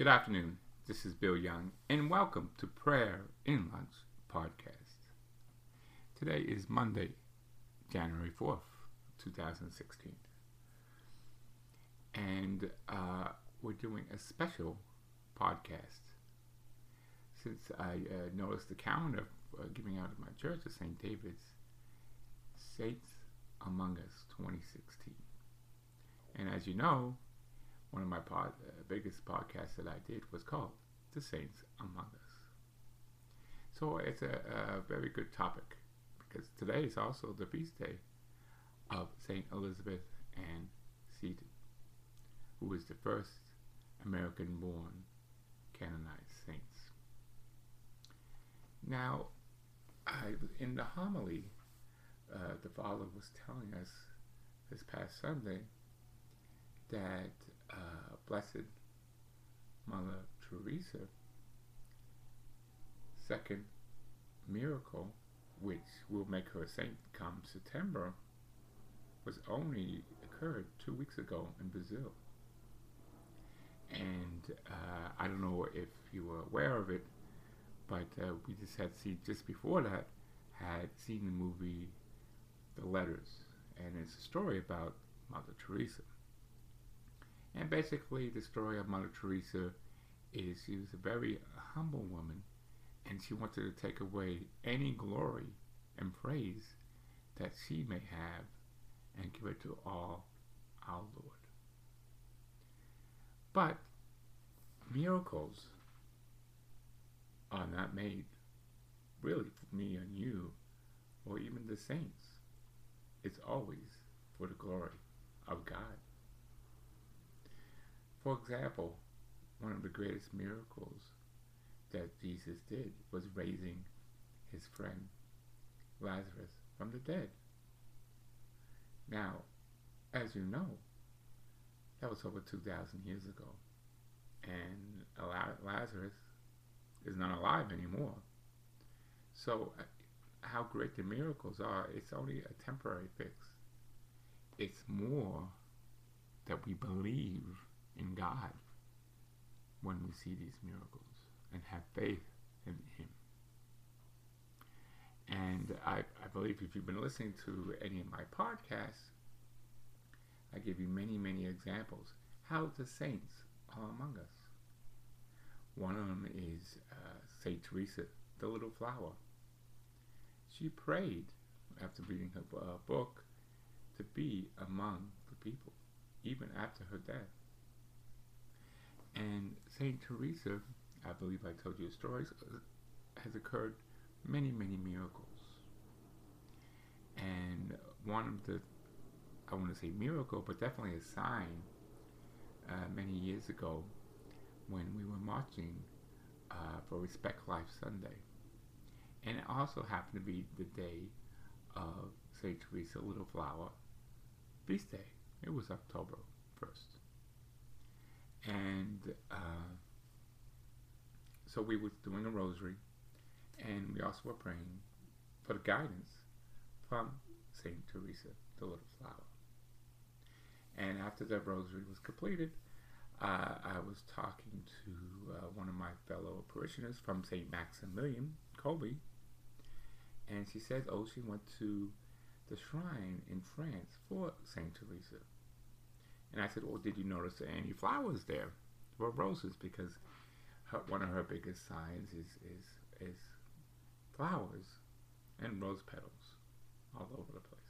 Good afternoon. This is Bill Young, and welcome to Prayer in Lunch podcast. Today is Monday, January 4th, 2016. And uh, we're doing a special podcast. Since I uh, noticed the calendar uh, giving out at my church of St. David's, Saints Among Us 2016. And as you know, one of my pod, uh, biggest podcasts that I did was called The Saints Among Us. So it's a, a very good topic because today is also the feast day of Saint Elizabeth Ann Seton, who was the first American born canonized saints. Now, I, in the homily, uh, the Father was telling us this past Sunday that uh, Blessed Mother Teresa, second miracle, which will make her a saint come September, was only occurred two weeks ago in Brazil. And uh, I don't know if you were aware of it, but uh, we just had seen just before that had seen the movie The Letters, and it's a story about Mother Teresa. And basically, the story of Mother Teresa is she was a very humble woman, and she wanted to take away any glory and praise that she may have and give it to all our Lord. But miracles are not made really for me and you or even the saints. It's always for the glory of God. For example, one of the greatest miracles that Jesus did was raising his friend Lazarus from the dead. Now, as you know, that was over 2,000 years ago. And Lazarus is not alive anymore. So, uh, how great the miracles are, it's only a temporary fix. It's more that we believe in God when we see these miracles and have faith in Him. And I, I believe if you've been listening to any of my podcasts, I give you many, many examples how the saints are among us. One of them is uh, Saint Teresa, the little flower. She prayed after reading her uh, book to be among the people, even after her death. And Saint Teresa, I believe I told you stories, uh, has occurred many, many miracles. And one of the, I want to say miracle, but definitely a sign, uh, many years ago when we were marching uh, for Respect Life Sunday. And it also happened to be the day of St. Teresa Little Flower feast day. It was October 1st. And uh, so we were doing a rosary, and we also were praying for the guidance from Saint Teresa, the Little Flower. And after the rosary was completed, uh, I was talking to uh, one of my fellow parishioners from St. Maximilian, Kolbe, and she said, oh, she went to the shrine in France for St. Teresa. And I said, well, did you notice any flowers there? Well, roses, because her, one of her biggest signs is, is, is flowers and rose petals all over the place.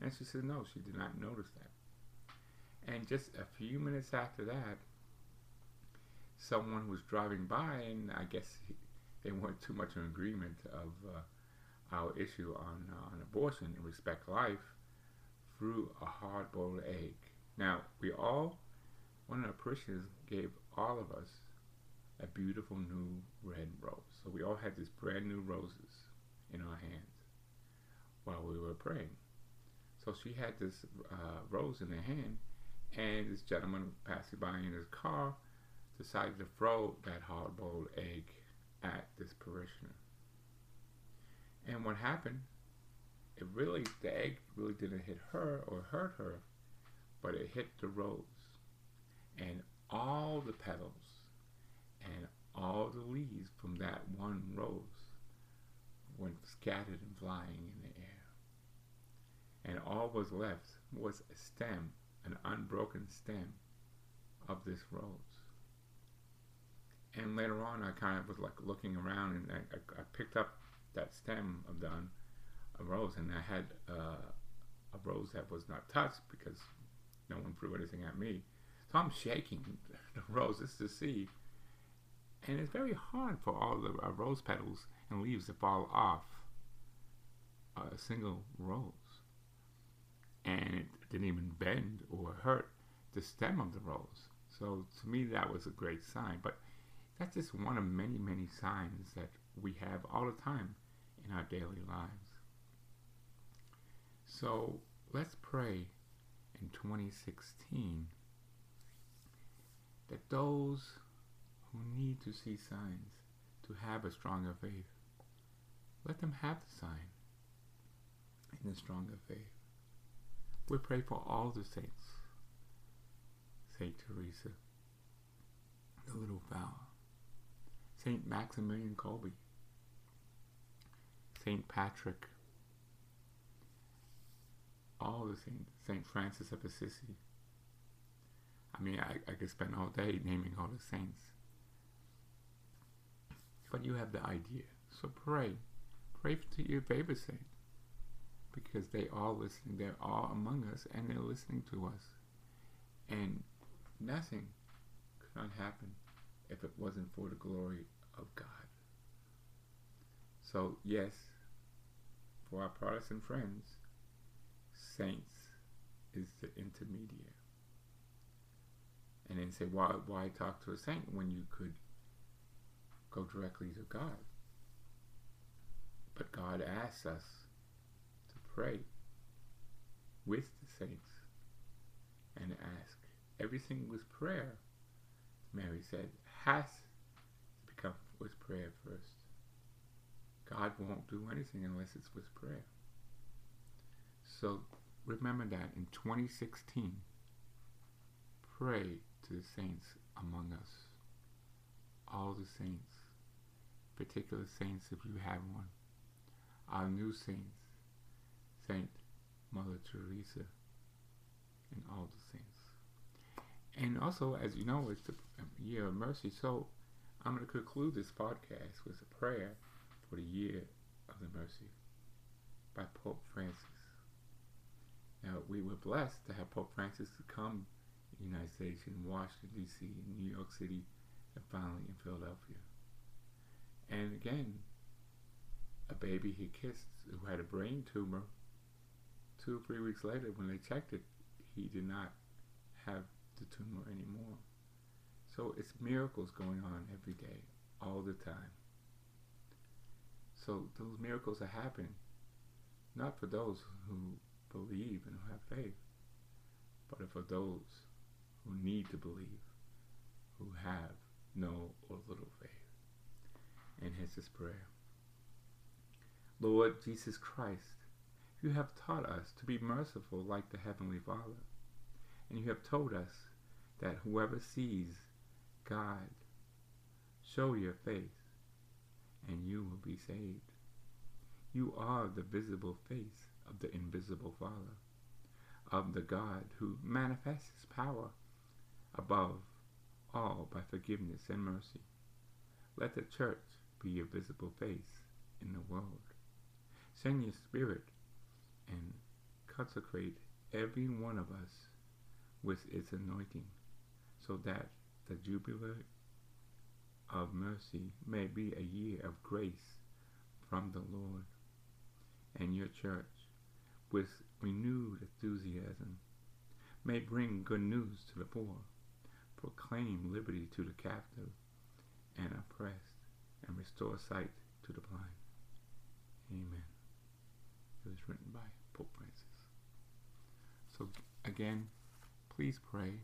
And she said, no, she did not notice that. And just a few minutes after that, someone was driving by, and I guess he, they weren't too much in agreement of uh, our issue on, uh, on abortion and respect life, threw a hard-boiled egg now, we all, one of the parishioners gave all of us a beautiful new red rose. So we all had these brand new roses in our hands while we were praying. So she had this uh, rose in her hand, and this gentleman passing by in his car decided to throw that hard boiled egg at this parishioner. And what happened? It really, the egg really didn't hit her or hurt her, but it hit the rose, and all the petals and all the leaves from that one rose went scattered and flying in the air. And all was left was a stem, an unbroken stem of this rose. And later on, I kind of was like looking around and I, I, picked up that stem of the rose and I had uh, a rose that was not touched because no one threw anything at me. So I'm shaking the roses to see. And it's very hard for all the uh, rose petals and leaves to fall off a single rose. And it didn't even bend or hurt the stem of the rose. So to me, that was a great sign. But that's just one of many, many signs that we have all the time in our daily lives. So let's pray in 2016 that those who need to see signs to have a stronger faith, let them have the sign in a stronger faith. We pray for all the saints. Saint Teresa, the little flower, Saint Maximilian Kolbe, Saint Patrick, saints, Saint Francis of Assisi. I mean, I, I could spend all day naming all the saints. But you have the idea. So pray. Pray to your favorite saint. Because they are listening. They're all among us and they're listening to us. And nothing could not happen if it wasn't for the glory of God. So, yes, for our Protestant friends, saints is the intermediary. And then say, why, why talk to a saint when you could go directly to God? But God asks us to pray with the saints and ask. Everything was prayer, Mary said, has to become with prayer first. God won't do anything unless it's with prayer. So remember that in 2016, pray to the saints among us, all the saints, particular saints if you have one, our new saints, Saint Mother Teresa, and all the saints. And also, as you know, it's the um, year of mercy, so I'm going to conclude this podcast with a prayer for the year of the mercy by Pope Francis. We were blessed to have Pope Francis to come in the United States in Washington, D.C., in New York City, and finally in Philadelphia. And again, a baby he kissed who had a brain tumor, two or three weeks later, when they checked it, he did not have the tumor anymore. So it's miracles going on every day, all the time. So those miracles are happening, not for those who believe and who have faith, but for those who need to believe, who have no or little faith. And here's this prayer. Lord Jesus Christ, you have taught us to be merciful like the Heavenly Father, and you have told us that whoever sees God, show your face, and you will be saved. You are the visible face of the invisible Father, of the God who manifests his power above all by forgiveness and mercy. Let the church be your visible face in the world. Send your spirit and consecrate every one of us with its anointing, so that the jubilee of mercy may be a year of grace from the Lord and your church with renewed enthusiasm may bring good news to the poor, proclaim liberty to the captive and oppressed, and restore sight to the blind. Amen. It was written by Pope Francis. So again, please pray